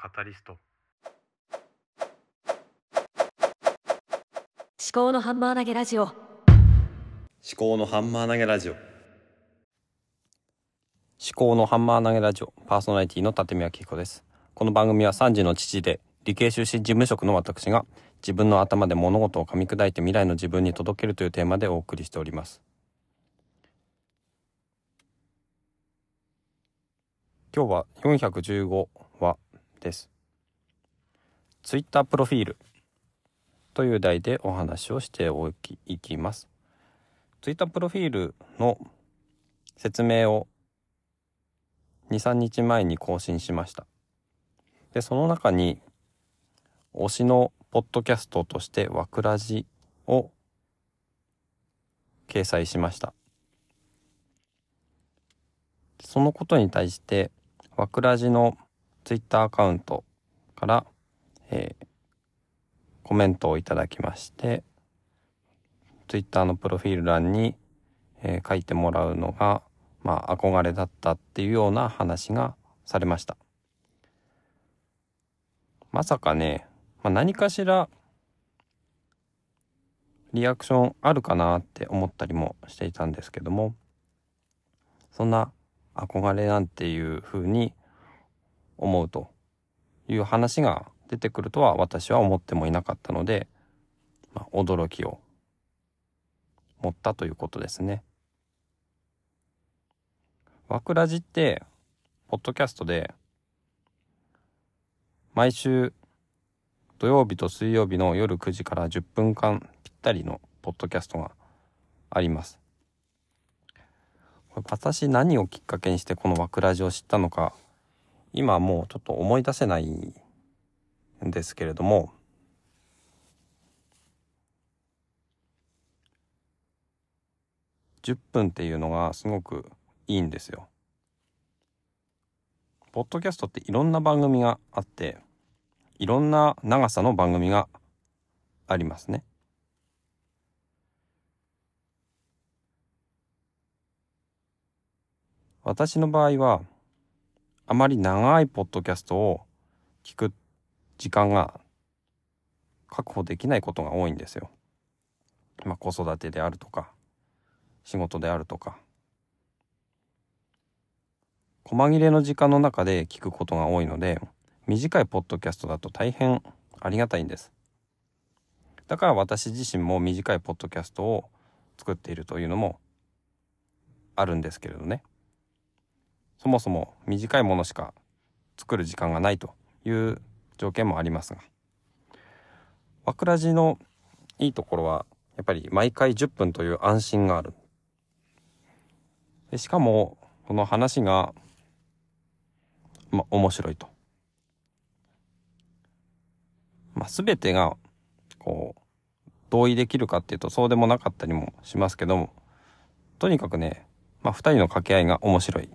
カタリスト。思考のハンマー投げラジオ。思考のハンマー投げラジオ。思考のハンマー投げラジオパーソナリティの立宮紀子です。この番組は3児の父で理系出身事務職の私が自分の頭で物事を噛み砕いて未来の自分に届けるというテーマでお送りしております。今日は415話です。ツイッタープロフィールという題でお話をしておきいきます。ツイッタープロフィールの説明を23日前に更新しました。でその中に推しのポッドキャストとして「わくらじ」を掲載しました。そのことに対してわくらじのツイッターアカウントから、えーコメントをいただきましてツイッターのプロフィール欄に、えー書いてもらうのがまあ憧れだったっていうような話がされました。まさかね、まあ、何かしらリアクションあるかなって思ったりもしていたんですけどもそんな憧れなんていうふうに思うという話が出てくるとは私は思ってもいなかったので、まあ、驚きを持ったということですね。わくらじって、ポッドキャストで、毎週土曜日と水曜日の夜9時から10分間ぴったりのポッドキャストがあります。私何をきっかけにしてこのわくらじを知ったのか、今はもうちょっと思い出せないんですけれども10分っていうのがすごくいいんですよ。ポッドキャストっていろんな番組があっていろんな長さの番組がありますね。私の場合はあまり長いポッドキャストを聞く時間が確保できないことが多いんですよ。まあ子育てであるとか仕事であるとか細切れの時間の中で聞くことが多いので短いポッドキャストだと大変ありがたいんです。だから私自身も短いポッドキャストを作っているというのもあるんですけれどね。そもそも短いものしか作る時間がないという条件もありますがわくらじのいいところはやっぱり毎回10分という安心がある。でしかもこの話が、ま、面白いと、まあ、全てがこう同意できるかっていうとそうでもなかったりもしますけどもとにかくね、まあ、2人の掛け合いが面白い。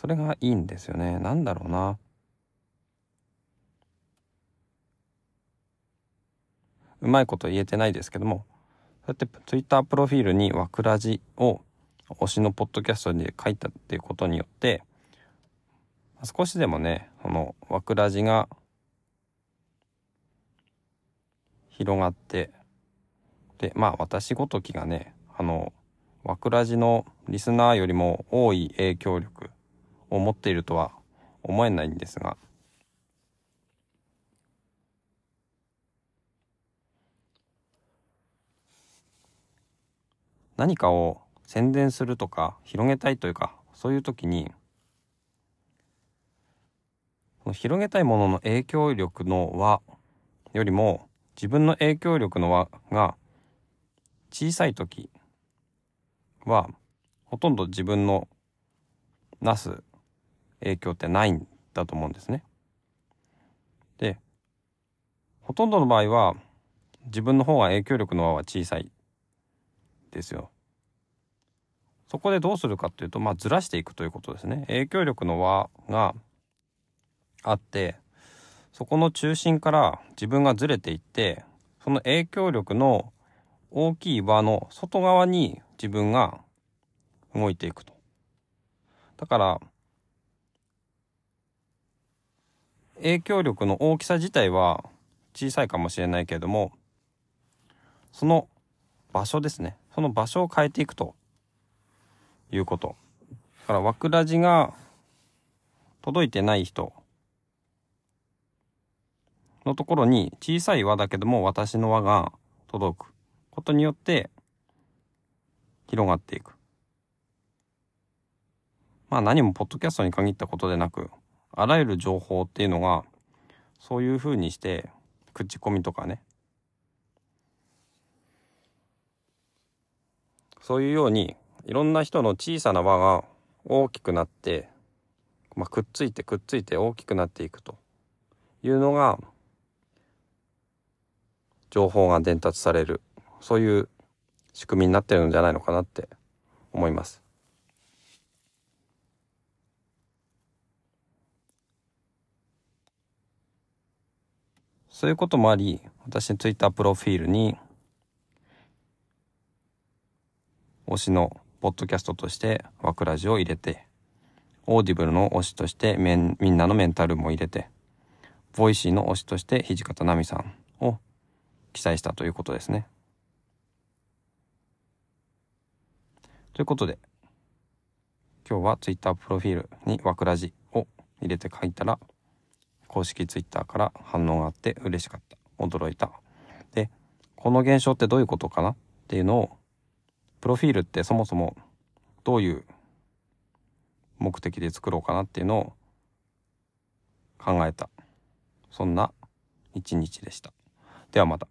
それがいいんですよね。なんだろうな。うまいこと言えてないですけども、そうやってツイッタープロフィールにわくらじを推しのポッドキャストで書いたっていうことによって、少しでもね、そのわくらじが広がって、で、まあ私ごときがね、あの、わくらじのリスナーよりも多い影響力を持っているとは思えないんですが。何かを宣伝するとか広げたいというかそういう時に広げたいものの影響力の輪よりも自分の影響力の輪が小さい時はほとんど自分のなす影響ってないんだと思うんですね。でほとんどの場合は自分の方が影響力の輪は小さいですよ。そこでどうするかっていうとまあずらしていくということですね。影響力の輪があってそこの中心から自分がずれていってその影響力の大きい輪の外側に自分が動いていくと。だから影響力の大きさ自体は小さいかもしれないけれどもその場所ですねその場所を変えていくということだから、わくらじが届いてない人のところに小さい輪だけども私の輪が届くことによって広がっていく。まあ何もポッドキャストに限ったことでなく、あらゆる情報っていうのがそういう風にして口コミとかね。そういうようにいろんな人の小さな輪が大きくなって、まあ、くっついてくっついて大きくなっていくと。いうのが情報が伝達される。そういう仕組みになってるんじゃないのかなって思います。そういうこともあり、私のツイッタープロフィールに、推しのポッドキャストとしてワクラジを入れて、 Audible の推しとしてみんなのメンタルも入れて、 Voicy の推しとして土方奈美さんを記載したということですね。ということで、今日はツイッタープロフィールにワクラジを入れて書いたら、公式ツイッターから反応があって嬉しかった。驚いた。で、この現象ってどういうことかなっていうのを、プロフィールってそもそもどういう目的で作ろうかなっていうのを考えた。そんな一日でした。ではまた。